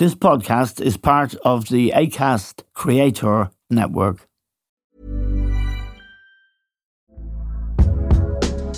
This podcast is part of the ACAST Creator Network.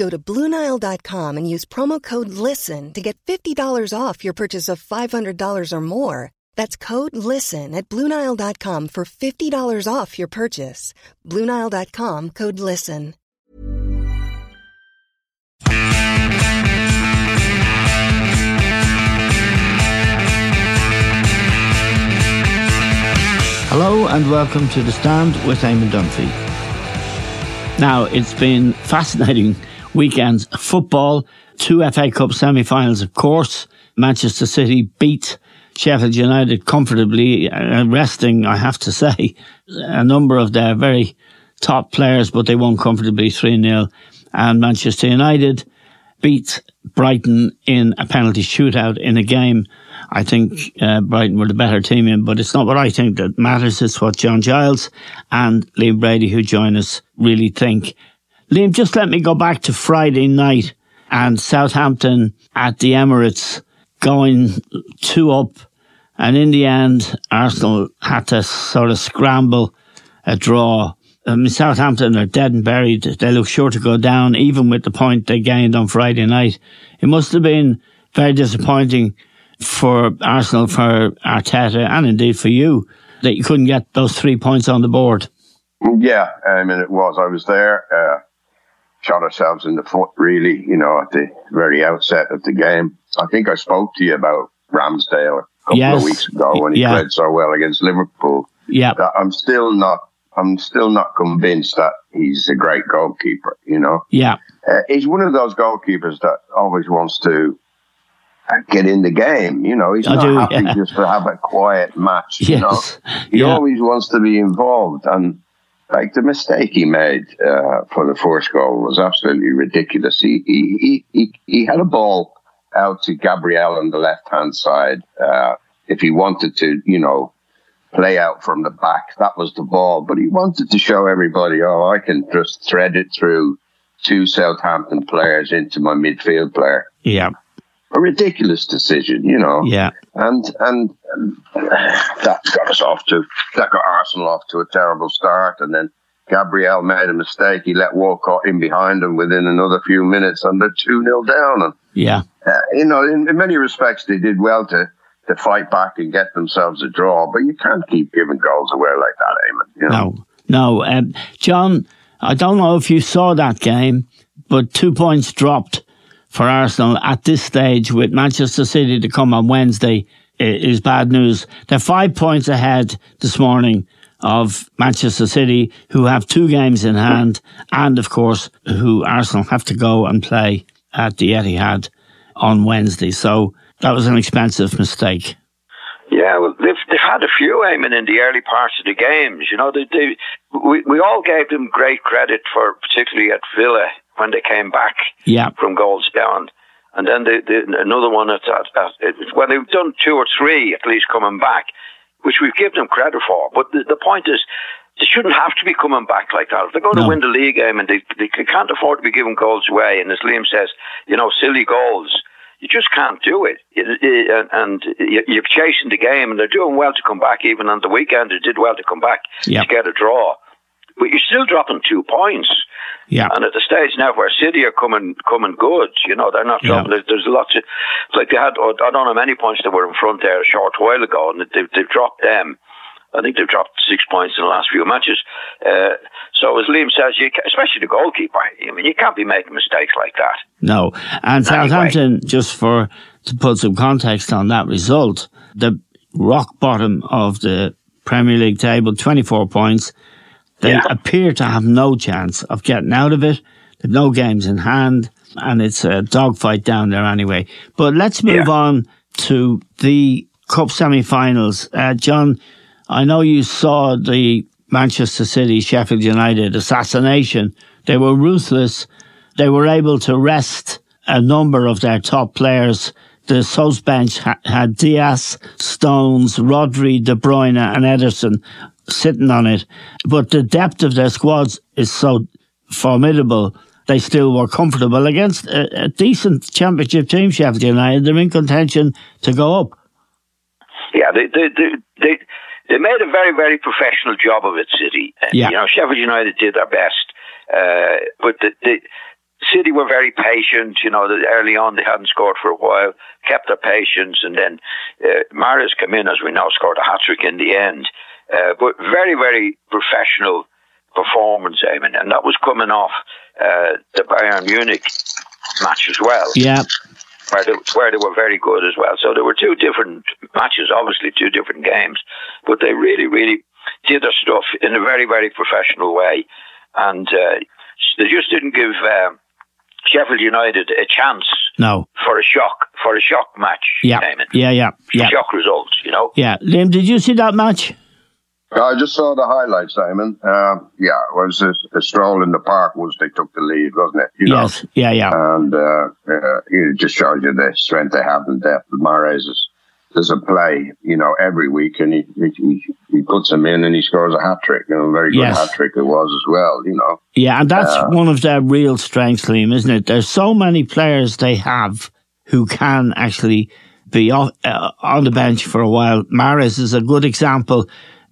Go to Bluenile.com and use promo code LISTEN to get $50 off your purchase of $500 or more. That's code LISTEN at Bluenile.com for $50 off your purchase. Bluenile.com code LISTEN. Hello and welcome to The Stand with Eamon Dunphy. Now, it's been fascinating weekend's football. Two FA Cup semi finals, of course. Manchester City beat Sheffield United comfortably, uh, resting, I have to say, a number of their very top players, but they won comfortably 3 0. And Manchester United beat Brighton in a penalty shootout in a game. I think uh, Brighton were the better team in, but it's not what I think that matters. It's what John Giles and Liam Brady, who join us, really think. Liam, just let me go back to Friday night and Southampton at the Emirates going two up. And in the end, Arsenal had to sort of scramble a draw. I mean, Southampton are dead and buried. They look sure to go down, even with the point they gained on Friday night. It must have been very disappointing for Arsenal, for Arteta, and indeed for you, that you couldn't get those three points on the board. Yeah, I mean, it was. I was there. Uh, shot ourselves in the foot, really, you know, at the very outset of the game. I think I spoke to you about Ramsdale a couple yes. of weeks ago when he yeah. played so well against Liverpool. Yeah. I'm still not, I'm still not convinced that he's a great goalkeeper, you know? Yeah. Uh, he's one of those goalkeepers that always wants to get in the game. You know, he's I not do, happy yeah. just to have a quiet match. Yes. You know, he yeah. always wants to be involved. And like the mistake he made uh, for the first goal was absolutely ridiculous. He he he he had a ball out to Gabriel on the left hand side. Uh, if he wanted to, you know, play out from the back, that was the ball. But he wanted to show everybody, oh, I can just thread it through two Southampton players into my midfield player. Yeah a ridiculous decision, you know. Yeah. And, and and that got us off to that got Arsenal off to a terrible start, and then Gabriel made a mistake. He let Walcott in behind him within another few minutes, and they're two 0 down. And yeah, uh, you know, in, in many respects, they did well to to fight back and get themselves a draw, but you can't keep giving goals away like that, Eamon. You know? No, no, um, John. I don't know if you saw that game, but two points dropped for Arsenal at this stage with Manchester City to come on Wednesday is bad news. They're five points ahead this morning of Manchester City, who have two games in hand, and of course, who Arsenal have to go and play at the Etihad on Wednesday. So that was an expensive mistake. Yeah, well, they've they've had a few Eamon in the early parts of the games. You know, they, they we we all gave them great credit for, particularly at Villa when they came back yeah. from goals down. And then the, the, another one at, at, at, well, they've done two or three at least coming back, which we've given them credit for. But the, the point is, they shouldn't have to be coming back like that. If they're going no. to win the league game and they, they can't afford to be giving goals away, and as Liam says, you know, silly goals, you just can't do it. And you're chasing the game, and they're doing well to come back. Even on the weekend, they did well to come back to get a draw. But you're still dropping two points. Yeah. And at the stage now where City are coming coming good, you know, they're not dropping. Yeah. There's, there's lots of, it's like they had, I don't know how many points they were in front there a short while ago, and they've, they've dropped them. I think they've dropped six points in the last few matches. Uh, so as Liam says, you, especially the goalkeeper, I mean, you can't be making mistakes like that. No, and Southampton, just for to put some context on that result, the rock bottom of the Premier League table, twenty four points. They yeah. appear to have no chance of getting out of it. They've no games in hand, and it's a dogfight down there anyway. But let's move yeah. on to the Cup semi-finals. Uh, John, I know you saw the Manchester City Sheffield United assassination. They were ruthless. They were able to rest a number of their top players. The South bench ha- had Dias, Stones, Rodri, De Bruyne, and Ederson sitting on it. But the depth of their squads is so formidable. They still were comfortable against a, a decent championship team, Sheffield United. They're in contention to go up. Yeah, they, they, they, they they made a very, very professional job of it, City. Yeah. You know, Sheffield United did their best, uh, but the, the City were very patient. You know, early on they hadn't scored for a while, kept their patience, and then uh, Mahrez came in, as we know, scored a hat trick in the end. Uh, but very, very professional performance, Eamon, and that was coming off uh, the Bayern Munich match as well. Yeah where they, where they were very good as well. So there were two different matches, obviously two different games, but they really, really did their stuff in a very, very professional way, and uh, they just didn't give um, Sheffield United a chance. No. For a shock, for a shock match. Yeah. Yeah, yeah, yeah. Shock results, you know. Yeah, Liam, did you see that match? I just saw the highlights, Simon. Uh, yeah, it was a, a, stroll in the park once they took the lead, wasn't it? You yes, know? yeah, yeah. And uh, uh, it just shows you the strength they have and depth. Mahrez is, does a play, you know, every week, and he, he he puts him in and he scores a hat trick. You know, a very good yes. hat trick it was as well. You know. Yeah, and that's uh, one of their real strengths, Liam, isn't it? There's so many players they have who can actually be off, uh, on the bench for a while. Mahrez is a good example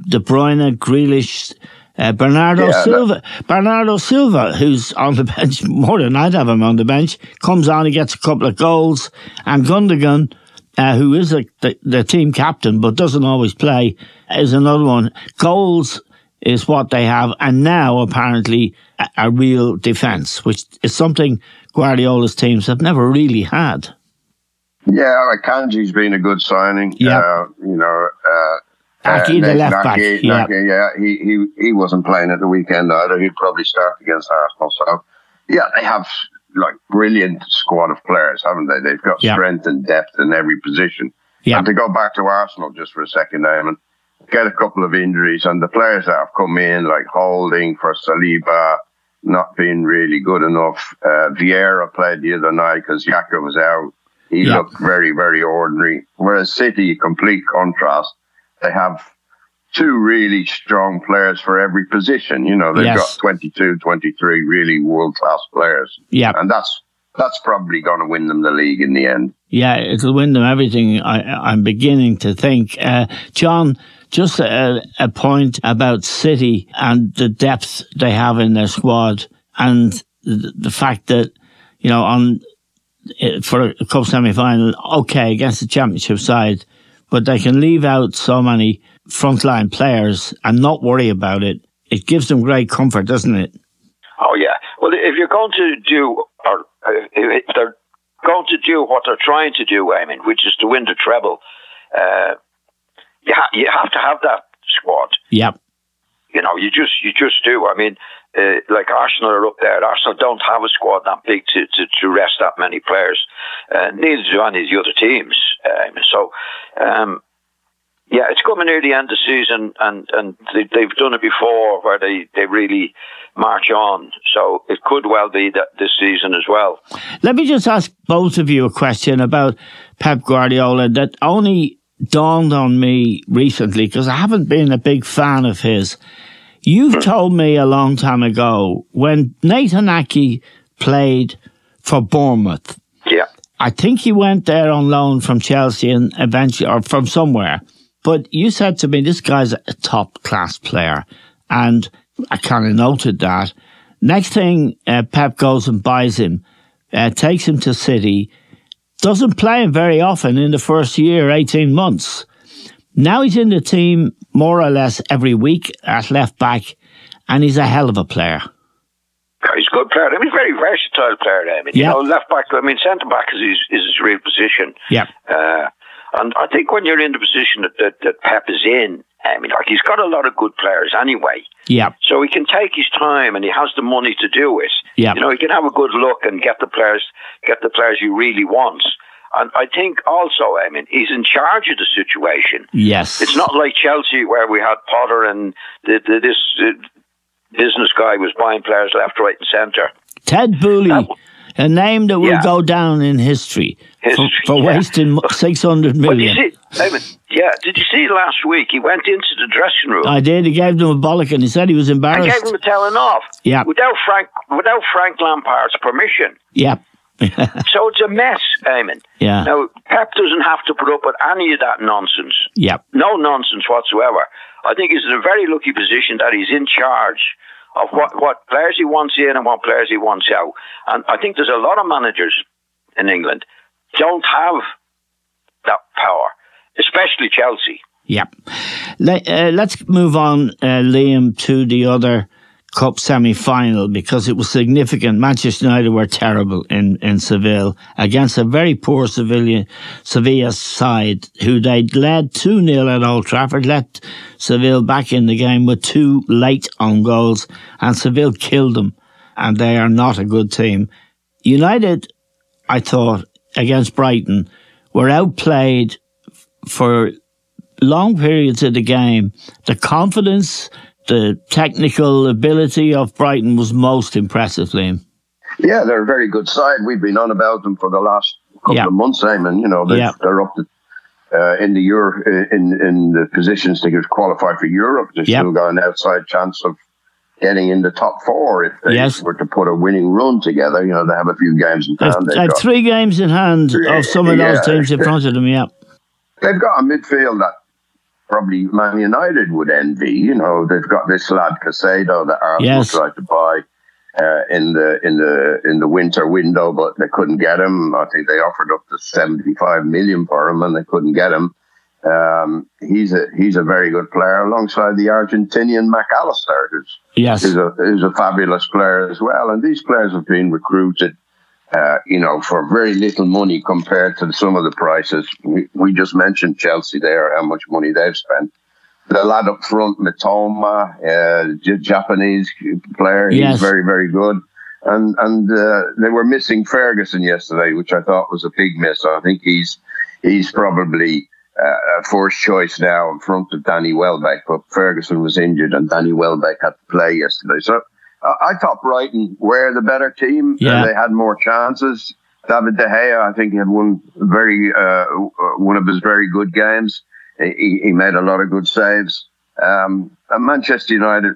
De Bruyne, Grealish, uh, Bernardo yeah, Silva, Bernardo Silva, who's on the bench more than I'd have him on the bench, comes on, he gets a couple of goals, and Gundogan, uh, who is a, the, the team captain but doesn't always play, is another one. Goals is what they have, and now apparently a, a real defence, which is something Guardiola's teams have never really had. Yeah, like Kanji's been a good signing. Yeah, uh, you know, uh, Ake, the left back. yeah. yeah, he, he, he wasn't playing at the weekend either. He'd probably start against Arsenal. So, yeah, they have like brilliant squad of players, haven't they? They've got strength and depth in every position. Yeah. And to go back to Arsenal just for a second, Eamon, get a couple of injuries, and the players that have come in, like Holding for Saliba, not being really good enough. Uh, Vieira played the other night because Xhaka was out. He looked very, very ordinary. Whereas City, complete contrast they have two really strong players for every position. You know, they've yes. got 22, 23 really world class players. Yeah. And that's, that's probably going to win them the league in the end. Yeah, it'll win them everything. I, am beginning to think. Uh, John, just a, a point about City and the depth they have in their squad and the, the fact that, you know, on, for a cup semi final, okay, against the championship side, but they can leave out so many frontline players and not worry about it. It gives them great comfort, doesn't it? Oh yeah. Well, if you're going to do, or if they're going to do what they're trying to do, I mean, which is to win the treble, uh, you ha- you have to have that squad. Yep. You know, you just you just do. I mean, uh, like Arsenal are up there. Arsenal don't have a squad that big to, to, to rest that many players. Uh, neither do any of the other teams. Um, so, um, yeah, it's coming near the end of the season, and, and they, have done it before where they, they really march on. So it could well be that this season as well. Let me just ask both of you a question about Pep Guardiola that only dawned on me recently because I haven't been a big fan of his. You've told me a long time ago when Nathan Ake played for Bournemouth Yeah. I think he went there on loan from Chelsea and eventually, or from somewhere. But you said to me, this guy's a top class player. And I kind of noted that. Next thing, uh, Pep goes and buys him, uh, takes him to City, doesn't play him very often in the first year, 18 months. Now he's in the team more or less every week at left back, and he's a hell of a player. He's a good player. I mean, very versatile player. I mean, yep. you know, left back. I mean, centre back is his, is his real position. Yeah. Uh, and I think when you're in the position that, that, that Pep is in, I mean, like he's got a lot of good players anyway. Yeah. So he can take his time, and he has the money to do it. Yeah. You know, he can have a good look and get the players, get the players he really wants. And I think also, I mean, he's in charge of the situation. Yes. It's not like Chelsea where we had Potter and the, the, this uh, business guy was buying players left, right, and centre. Todd Boehly a name that will yeah. go down in history, history for, for yeah. wasting six hundred million. See, I mean, yeah, did you see last week? He went into the dressing room. I did. He gave them a bollock, and he said he was embarrassed. I gave him a telling off. Yeah, without Frank, without Frank Lampard's permission. Yeah. so it's a mess, Eamon. Yeah. Now Pep doesn't have to put up with any of that nonsense. Yeah. No nonsense whatsoever. I think he's in a very lucky position that he's in charge of what, what players he wants in and what players he wants out. And I think there's a lot of managers in England don't have that power, especially Chelsea. Yeah. Let, uh, let's move on, uh, Liam, to the other Cup semi final because it was significant. Manchester United were terrible in, in Seville against a very poor Sevilla, Sevilla side who they'd led 2 0 at Old Trafford, let Seville back in the game with two late on goals, and Seville killed them. And they are not a good team. United, I thought, against Brighton, were outplayed for long periods of the game. The confidence, the technical ability of Brighton was most impressive, Liam. Yeah, they're a very good side. We've been on about them for the last couple yeah. of months, Simon. You know, they're, yeah. they're up to, uh, in the Euro, in in the positions to get qualified for Europe. They've still got an outside chance of getting in the top four if they yes. were to put a winning run together. You know, they have a few games in hand. They've, they've three games in hand of some of those teams in front of them. Yeah, they've got a midfield that probably Man United would envy. You know, they've got this lad Caicedo that Arsenal yes. tried to buy uh, in the in the in the winter window, but they couldn't get him. I think they offered up to seventy five million for him, and they couldn't get him. Um, he's a he's a very good player alongside the Argentinian Mac Allister, who's yes, who's a, who's a fabulous player as well. And these players have been recruited uh, you know, for very little money compared to some of the prices. We, we just mentioned Chelsea there, how much money they've spent. The lad up front, Mitoma, uh, Japanese player, yes. he's very, very good. And and uh, they were missing Ferguson yesterday, which I thought was a big miss. I think he's he's probably uh, a first choice now in front of Danny Welbeck, but Ferguson was injured and Danny Welbeck had to play yesterday. So I thought Brighton were the better team. Yeah. they had more chances. David De Gea, I think, he had one very uh, one of his very good games. He, he made a lot of good saves. Um, and Manchester United,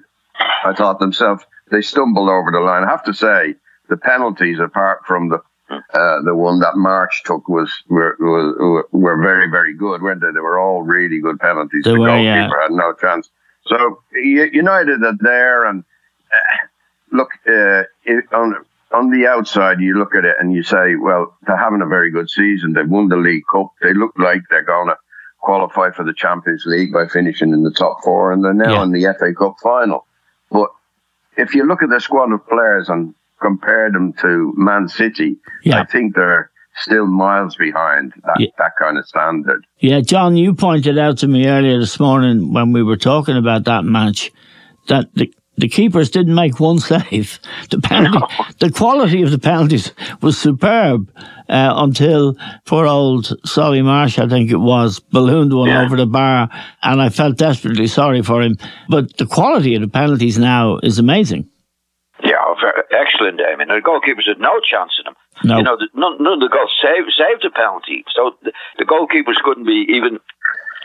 I thought themselves, they stumbled over the line. I have to say, the penalties, apart from the uh, the one that March took, was were, were, were very very good, weren't they? They were all really good penalties. They the were, goalkeeper yeah. had no chance. So United are there, and uh, look, uh, it, on on the outside, you look at it and you say, well, they're having a very good season. They've won the League Cup. They look like they're going to qualify for the Champions League by finishing in the top four, and they're now yeah. in the FA Cup final. But if you look at the squad of players and compare them to Man City, yeah. I think they're still miles behind that, yeah. that kind of standard. Yeah, John, you pointed out to me earlier this morning when we were talking about that match that the the keepers didn't make one save. The penalty, no. the quality of the penalties was superb uh, until poor old Solly March, I think it was, ballooned one yeah. over the bar, and I felt desperately sorry for him. But the quality of the penalties now is amazing. Yeah, excellent. I mean, the goalkeepers had no chance in them. No. You know, none, none of the goals saved, saved the penalty. So the, the goalkeepers couldn't be even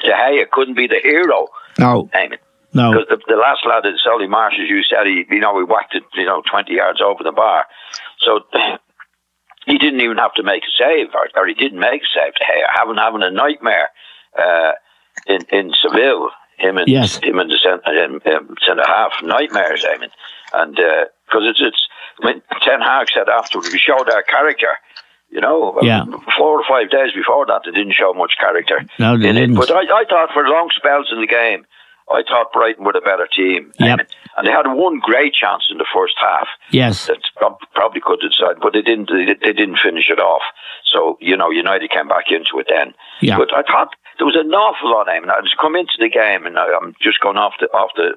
De Gea couldn't be the hero. No. Mean, no. Because the, the last lad, Solly March, as you said, he, you know, we whacked it, you know, 20 yards over the bar. So he didn't even have to make a save, or, or he didn't make a save. Hey, having, having a nightmare uh, in, in Seville, him and, yes. him and the centre, centre half, nightmares, I mean. And because uh, it's, it's, I mean, Ten Hag said afterwards, we showed our character. You know, yeah. four or five days before that, they didn't show much character. No, they didn't. But I, I thought for long spells in the game, I thought Brighton were a better team. Yep. And they had one great chance in the first half. Yes. That probably could have decided, but they didn't. They didn't finish it off. So you know, United came back into it then. Yeah. But I thought there was an awful lot. I mean, I just come into the game, and I'm just going off the off the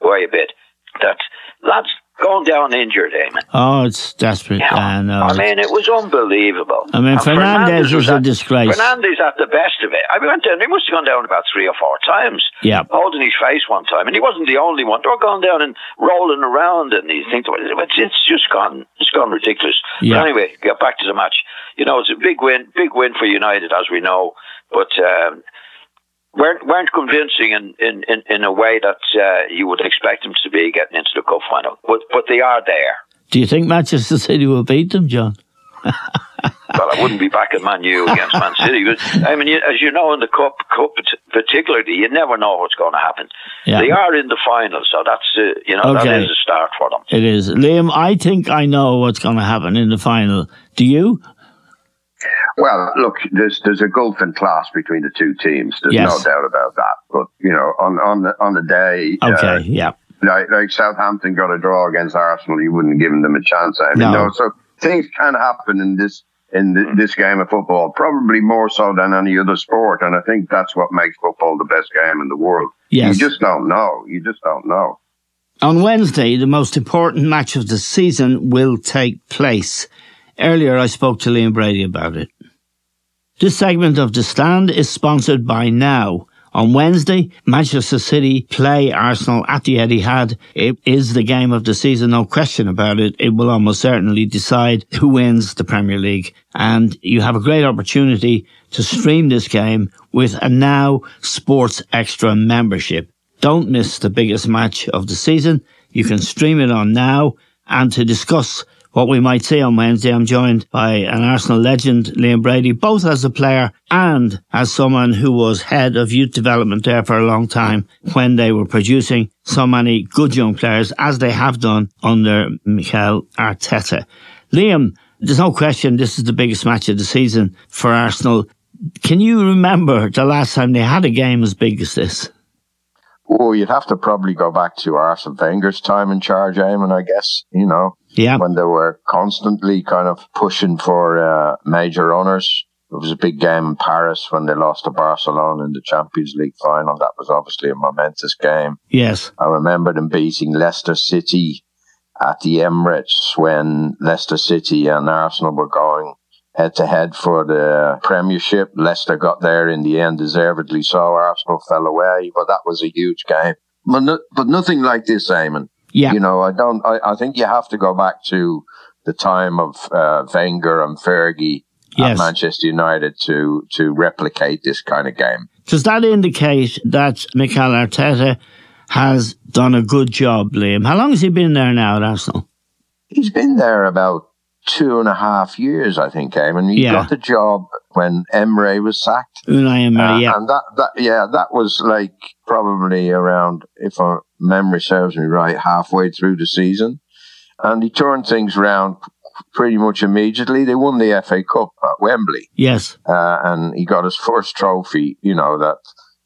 way a bit. That lads going down injured, Eamon. Oh, it's desperate. Yeah. I know. I mean, it was unbelievable. I mean, Fernandes, Fernandes was, a disgrace. Fernandes at the best of it. I went down, he must have gone down about three or four times. Yeah. Holding his face one time. And he wasn't the only one. They were going down and rolling around and you think, it's just gone, it's gone ridiculous. Yeah. But anyway, get back to the match. You know, it's a big win, big win for United, as we know. But, um, weren't weren't convincing in, in, in, in a way that uh, you would expect them to be getting into the cup final. But but they are there. Do you think Manchester City will beat them, John? well, I wouldn't be back at Man U against Man City. But, I mean, as you know, in the cup, cup particularly, you never know what's going to happen. Yeah. They are in the final, so that's uh, you know okay. that is a start for them. It is, Liam. I think I know what's going to happen in the final. Do you? Well, look, there's there's a gulf in class between the two teams. There's yes. no doubt about that. But you know, on on the on the day, okay, uh, yeah, like, like Southampton got a draw against Arsenal, you wouldn't have given them a chance. I mean, no. no so things can happen in this in the, this game of football, probably more so than any other sport. And I think that's what makes football the best game in the world. Yes. You just don't know. You just don't know. On Wednesday, the most important match of the season will take place. Earlier, I spoke to Liam Brady about it. This segment of The Stand is sponsored by Now. On Wednesday, Manchester City play Arsenal at the Etihad. It is the game of the season, no question about it. It will almost certainly decide who wins the Premier League. And you have a great opportunity to stream this game with a Now Sports Extra membership. Don't miss the biggest match of the season. You can stream it on Now. And to discuss what we might see on Wednesday, I'm joined by an Arsenal legend, Liam Brady, both as a player and as someone who was head of youth development there for a long time when they were producing so many good young players, as they have done under Mikel Arteta. Liam, there's no question this is the biggest match of the season for Arsenal. Can you remember the last time they had a game as big as this? Oh, you'd have to probably go back to Arsene Wenger's time in charge, Eamon, I guess, you know. Yeah. When they were constantly kind of pushing for uh, major honours. It was a big game in Paris when they lost to Barcelona in the Champions League final. That was obviously a momentous game. Yes. I remember them beating Leicester City at the Emirates when Leicester City and Arsenal were going head to head for the Premiership. Leicester got there in the end, deservedly so. Arsenal fell away, but that was a huge game. But, no, but nothing like this, Eamon. Yeah. You know, I don't. I, I think you have to go back to the time of uh, Wenger and Fergie yes. at Manchester United to to replicate this kind of game. Does that indicate that Mikel Arteta has done a good job, Liam? How long has he been there now at Arsenal? He's been there about two and a half years, I think, Eamon. He Yeah. got the job when Emery was sacked. Unai Emery, Uh, yeah. And that, that, yeah, that was like probably around, if our memory serves me right, halfway through the season. And he turned things around pretty much immediately. They won the FA Cup at Wembley. Yes. Uh, and he got his first trophy, you know, that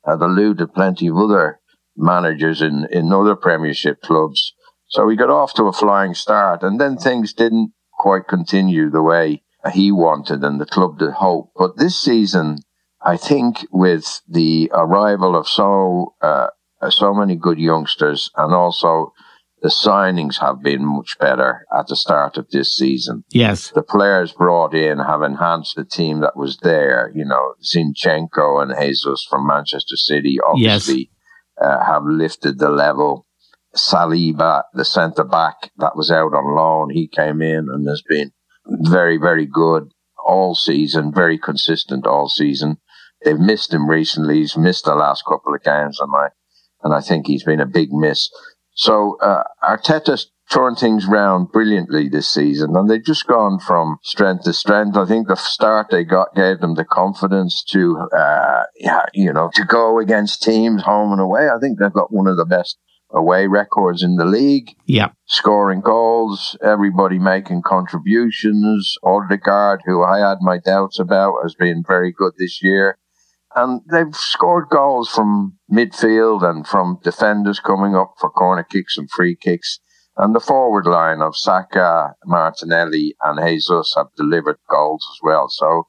had eluded plenty of other managers in, in other Premiership clubs. So he got off to a flying start. And then things didn't quite continue the way he wanted and the club did hope. But this season, I think with the arrival of so, uh, so many good youngsters and also the signings have been much better at the start of this season. Yes. The players brought in have enhanced the team that was there. You know, Zinchenko and Jesus from Manchester City obviously uh, have lifted the level. Saliba, the centre back that was out on loan, he came in and has been very, very good all season, very consistent all season. They've missed him recently. He's missed the last couple of games, and I, and I think he's been a big miss. So uh, Arteta's turned things round brilliantly this season, and they've just gone from strength to strength. I think the start they got gave them the confidence to, uh, you know, to go against teams home and away. I think they've got one of the best away records in the league. Yeah. Scoring goals, everybody making contributions. Odegaard, who I had my doubts about, has been very good this year. And they've scored goals from midfield and from defenders coming up for corner kicks and free kicks. And the forward line of Saka, Martinelli, and Jesus have delivered goals as well. So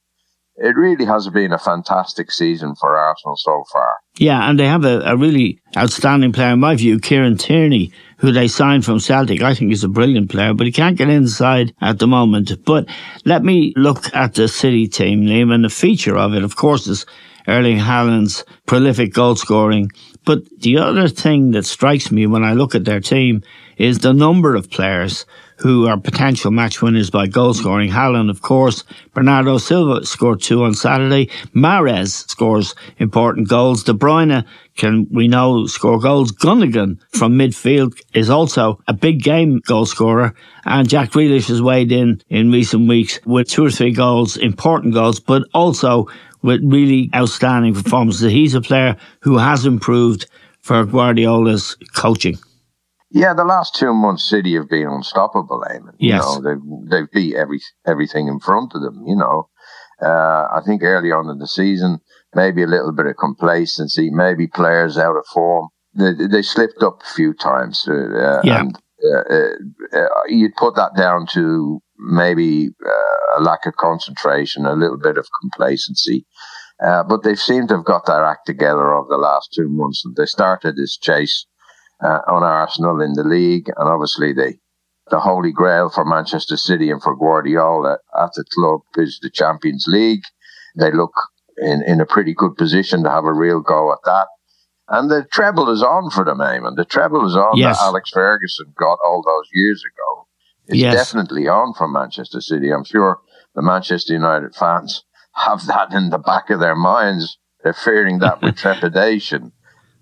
it really has been a fantastic season for Arsenal so far. Yeah, and they have a, a really outstanding player, in my view, Kieran Tierney, who they signed from Celtic. I think he's a brilliant player, but he can't get inside at the moment. But let me look at the City team, name, and the feature of it, of course, is Erling Haaland's prolific goal scoring. But the other thing that strikes me when I look at their team is the number of players who are potential match winners by goal scoring. Haaland, of course. Bernardo Silva scored two on Saturday. Mahrez scores important goals. De Bruyne can, we know, score goals. Gundogan from midfield is also a big game goal scorer. And Jack Grealish has weighed in in recent weeks with two or three goals, important goals, but also with really outstanding performances. He's a player who has improved for Guardiola's coaching. Yeah, the last two months, City have been unstoppable. Eamon. Yes. You know, they've they've beat every everything in front of them. You know, uh, I think early on in the season, maybe a little bit of complacency, maybe players out of form. They, they slipped up a few times. Uh, yeah. And uh, uh, you'd put that down to maybe uh, a lack of concentration, a little bit of complacency. Uh, but they seem to have got their act together over the last two months, and they started this chase uh, on Arsenal in the league, and obviously the the holy grail for Manchester City and for Guardiola at the club is the Champions League. They look in, in a pretty good position to have a real go at that. And the treble is on for them, Eamon. The treble is on yes. that Alex Ferguson got all those years ago. It's yes. definitely on for Manchester City. I'm sure the Manchester United fans have that in the back of their minds. They're fearing that with trepidation.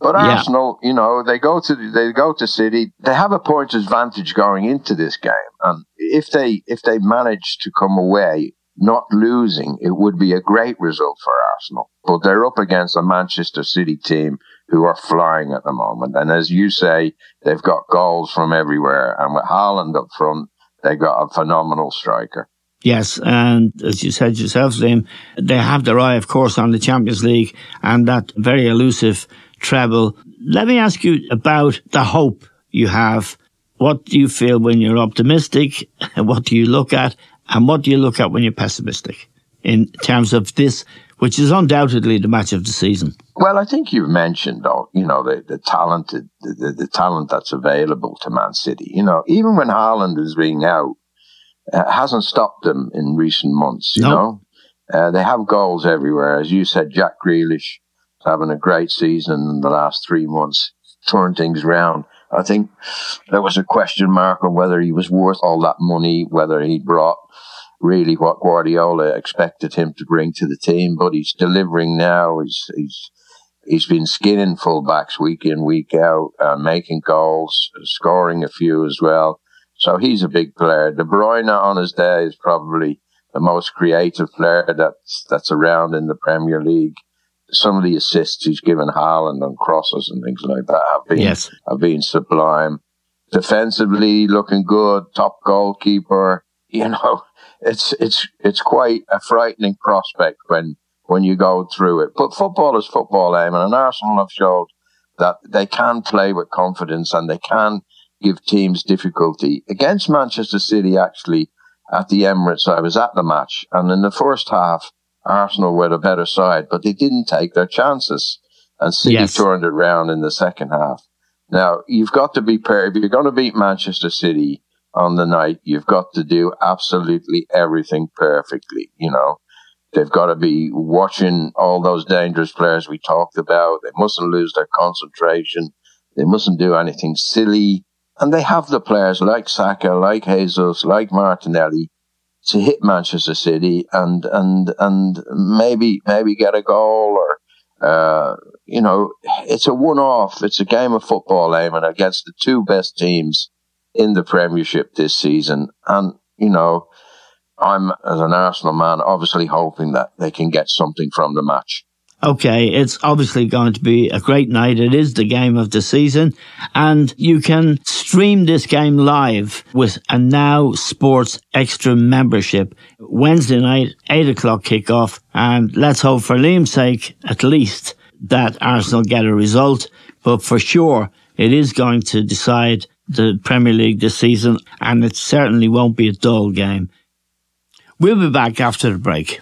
But yeah. Arsenal, you know, they go to they go to City. They have a point advantage going into this game, and if they if they manage to come away not losing, it would be a great result for Arsenal. But they're up against a Manchester City team who are flying at the moment, and as you say, they've got goals from everywhere, and with Haaland up front, they've got a phenomenal striker. Yes, and as you said yourself, Liam, they have their eye, of course, on the Champions League and that very elusive treble. Let me ask you about the hope you have. What do you feel when you're optimistic? What do you look at? And what do you look at when you're pessimistic in terms of this, which is undoubtedly the match of the season? Well, I think you've mentioned, you know, the, the talented, the, the, talent that's available to Man City. You know, even when Haaland is being out, uh, hasn't stopped them in recent months, you know. Uh, they have goals everywhere. As you said, Jack Grealish having a great season in the last three months, turned things around. I think there was a question mark on whether he was worth all that money, whether he brought really what Guardiola expected him to bring to the team, but he's delivering now. He's, he's, he's been skinning fullbacks week in, week out, uh, making goals, scoring a few as well. So he's a big player. De Bruyne on his day is probably the most creative player that's, that's around in the Premier League some of the assists he's given Haaland on crosses and things like that have been yes. have been sublime. Defensively, looking good, top goalkeeper. You know, it's it's it's quite a frightening prospect when when you go through it. But football is football, eh, Eamon, and Arsenal have showed that they can play with confidence and they can give teams difficulty. Against Manchester City, actually, at the Emirates, I was at the match, and in the first half, Arsenal were the better side, but they didn't take their chances. And City yes. turned it around in the second half. Now, you've got to be prepared. If you're going to beat Manchester City on the night, you've got to do absolutely everything perfectly. You know, they've got to be watching all those dangerous players we talked about. They mustn't lose their concentration. They mustn't do anything silly. And they have the players like Saka, like Jesus, like Martinelli, to hit Manchester City and and and maybe maybe get a goal or uh, you know it's a one off. It's a game of football, Eamon, against the two best teams in the Premiership this season, and you know. I'm, as an Arsenal man, obviously hoping that they can get something from the match. Okay, it's obviously going to be a great night. It is the game of the season. And you can stream this game live with a Now Sports Extra membership. Wednesday night, 8 o'clock kickoff. And let's hope for Liam's sake, at least, that Arsenal get a result. But for sure, it is going to decide the Premier League this season. And it certainly won't be a dull game. We'll be back after the break.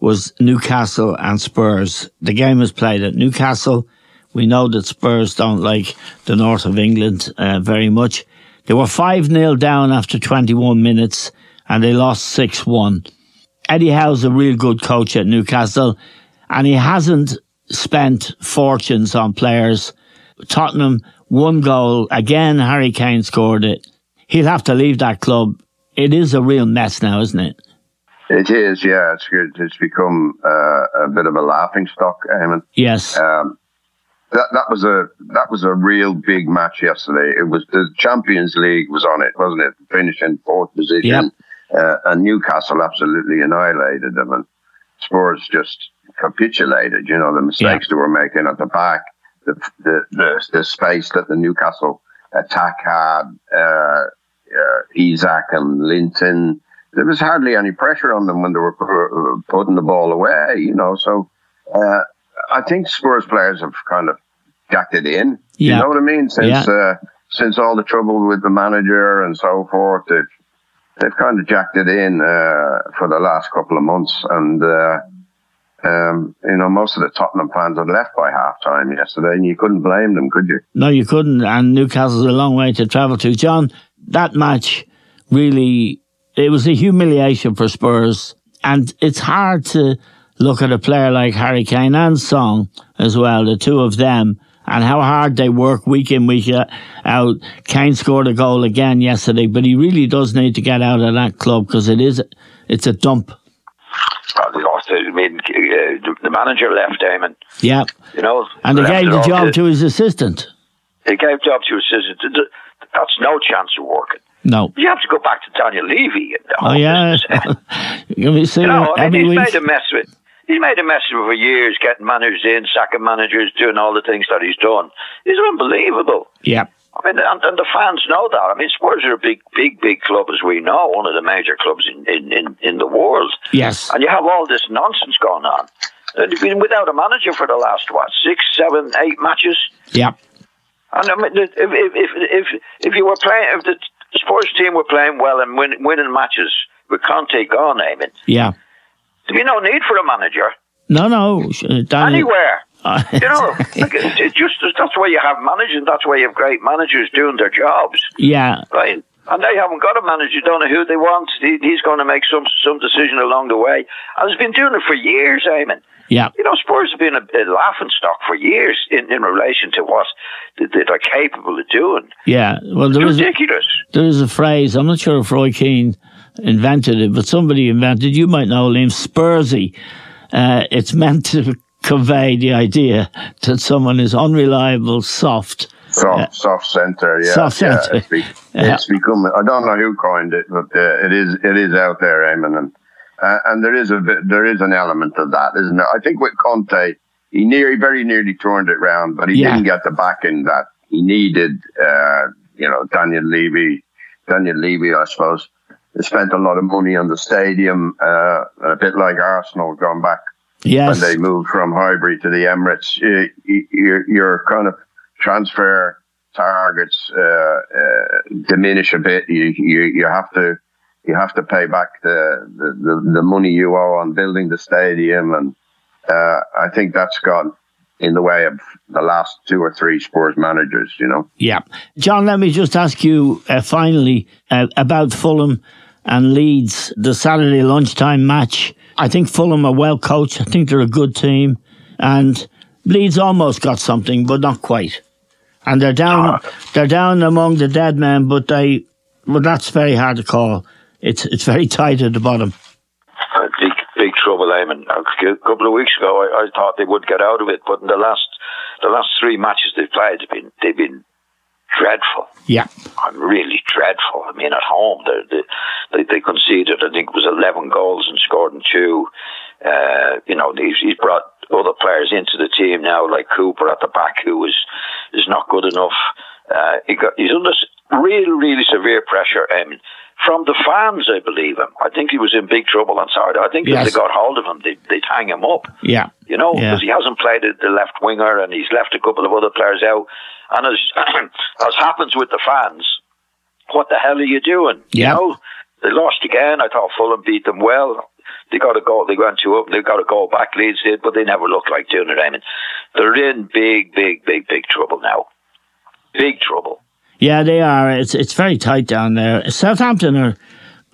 was Newcastle and Spurs. The game was played at Newcastle. We know that Spurs don't like the north of England uh, very much. They were 5 0 down after 21 minutes and they lost 6 1. Eddie Howe's a real good coach at Newcastle, and he hasn't spent fortunes on players. Tottenham, one goal. Again, Harry Kane scored it. He'll have to leave that club. It is a real mess now, isn't it? It is, yeah. It's good. It's become uh, a bit of a laughing stock, Eamon. Yes. Um, that that was a that was a real big match yesterday. It was the Champions League was on it, wasn't it? Finishing fourth position. Yep. Uh, and Newcastle absolutely annihilated them, and Spurs just capitulated. You know the mistakes yeah. they were making at the back, the the the, the space that the Newcastle attack had, uh, uh, Isak and Linton. There was hardly any pressure on them when they were putting the ball away. You know, so uh, I think Spurs players have kind of jacked it in. Yeah. You know what I mean? Since yeah. Uh, since all the trouble with the manager and so forth, they've they've kind of jacked it in uh, for the last couple of months, and uh, um, you know most of the Tottenham fans had left by half time yesterday, and you couldn't blame them, could you? No, you couldn't. And Newcastle's a long way to travel to. John, that match really it was a humiliation for Spurs, and it's hard to look at a player like Harry Kane and Son as well, the two of them and how hard they work week in, week out. Kane scored a goal again yesterday, but he really does need to get out of that club because it is, it's a dump. I mean, uh, the manager left Damon. Yeah. You know, and he gave the job to, to his assistant. He gave the job to his assistant. That's no chance of working. No. You have to go back to Daniel Levy. oh, yeah. Eh. you, see, you know, I mean, he's made a mess of it he's made a mess of it for years, getting managers in, sacking managers, doing all the things that he's done. He's unbelievable. Yeah. I mean, and, and, the fans know that. I mean, Spurs are a big, big, big club, as we know, one of the major clubs in, in, in, in the world. Yes. And you have all this nonsense going on. You've been without a manager for the last, what, six, seven, eight matches? Yeah. And I mean, if if if if you were playing, if the Spurs team were playing well and win, winning matches with Conte gone, I mean, yeah, there'd be no need for a manager. No, no, uh, anywhere. Uh, you know, like it, just that's why you have managers. That's why you have great managers doing their jobs. Yeah, right. And they haven't got a manager. Don't know who they want. He, he's going to make some some decision along the way. And he's been doing it for years, Eamon. Yeah. You know, Spurs have been a, a laughing stock for years in, in relation to what they're capable of doing. Yeah. Well, there is ridiculous. A, there is a phrase, I'm not sure if Roy Keane invented it, but somebody invented, you might know, named Spursy. Uh, it's meant to convey the idea that someone is unreliable, soft. Soft, uh, soft center, yeah. Soft center. Yeah, it's, be, yeah. it's, become, I don't know who coined it, but uh, it is it is out there, Eamon. And uh, and there is a bit, there is an element of that, isn't there? I think with Conte, he nearly, very nearly turned it round, but he yeah. didn't get the backing that he needed. Uh, you know, Daniel Levy, Daniel Levy, I suppose, spent a lot of money on the stadium, uh, a bit like Arsenal going back yes. when they moved from Highbury to the Emirates. You, your, your kind of transfer targets uh, uh, diminish a bit. You, you you have to you have to pay back the, the, the, money you owe on building the stadium. And uh, I think that's gone in the way of the last two or three Spurs managers, you know. Yeah. John, let me just ask you uh, finally uh, about Fulham and Leeds, the Saturday lunchtime match. I think Fulham are well coached. I think they're a good team. And Leeds almost got something, but not quite. And they're down, ah. they're down among the dead men, but they, well, that's very hard to call it's it's very tight at the bottom. Uh, big big trouble, Eamon. A couple of weeks ago, I, I, thought they would get out of it, but in the last the last three matches they've played, they've been they've been dreadful. Yeah, I'm really dreadful. I mean, at home they they, they conceded. I think it was 11 goals and scored in two. Uh, you know, he's, he's brought other players into the team now, like Cooper at the back, who is is not good enough. Uh, he got, he's under really, really severe pressure. I mean, from the fans, I believe him. I think he was in big trouble on Saturday. I think yes. if they got hold of him, they, would hang him up. Yeah. You know, because yeah. he hasn't played the left winger and he's left a couple of other players out. And as, as happens with the fans, what the hell are you doing? Yeah. You know, they lost again. I thought Fulham beat them well. They got a goal. They went two up. They got a goal back. Leeds did, but they never looked like doing it. I mean, they're in big, big, big, big trouble now. Big trouble. Yeah, they are. It's it's very tight down there. Southampton are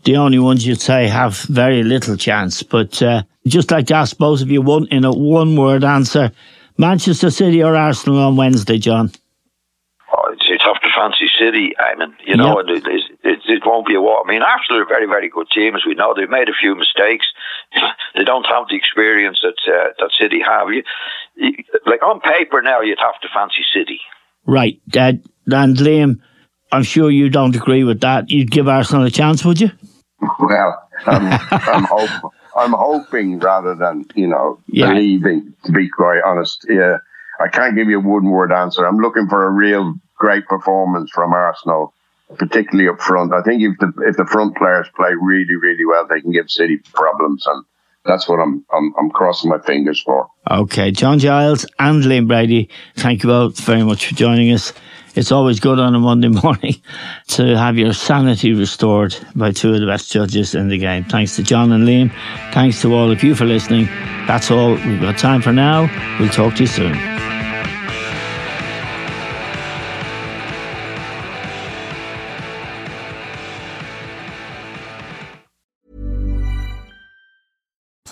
the only ones you'd say have very little chance. But uh, just like to ask both of you one in a one word answer: Manchester City or Arsenal on Wednesday, John? Oh, it's, it's tough to fancy City. I mean, you know, yep. it, it, it, won't be a war. I mean, Arsenal are a very, very good team, as we know. They've made a few mistakes. they don't have the experience that uh, that City have. You, you, like on paper now, you'd have to fancy City. Right. Uh, and Liam, I'm sure you don't agree with that. You'd give Arsenal a chance, would you? Well, I'm, I'm, hope, I'm hoping rather than, you know, yeah. believing, to be quite honest. Yeah, I can't give you a one word answer. I'm looking for a real great performance from Arsenal, particularly up front. I think if the, if the front players play really, really well, they can give City problems. And that's what I'm, I'm, I'm crossing my fingers for. Okay. John Giles and Liam Brady, thank you both very much for joining us. It's always good on a Monday morning to have your sanity restored by two of the best judges in the game. Thanks to John and Liam. Thanks to all of you for listening. That's all we've got time for now. We'll talk to you soon.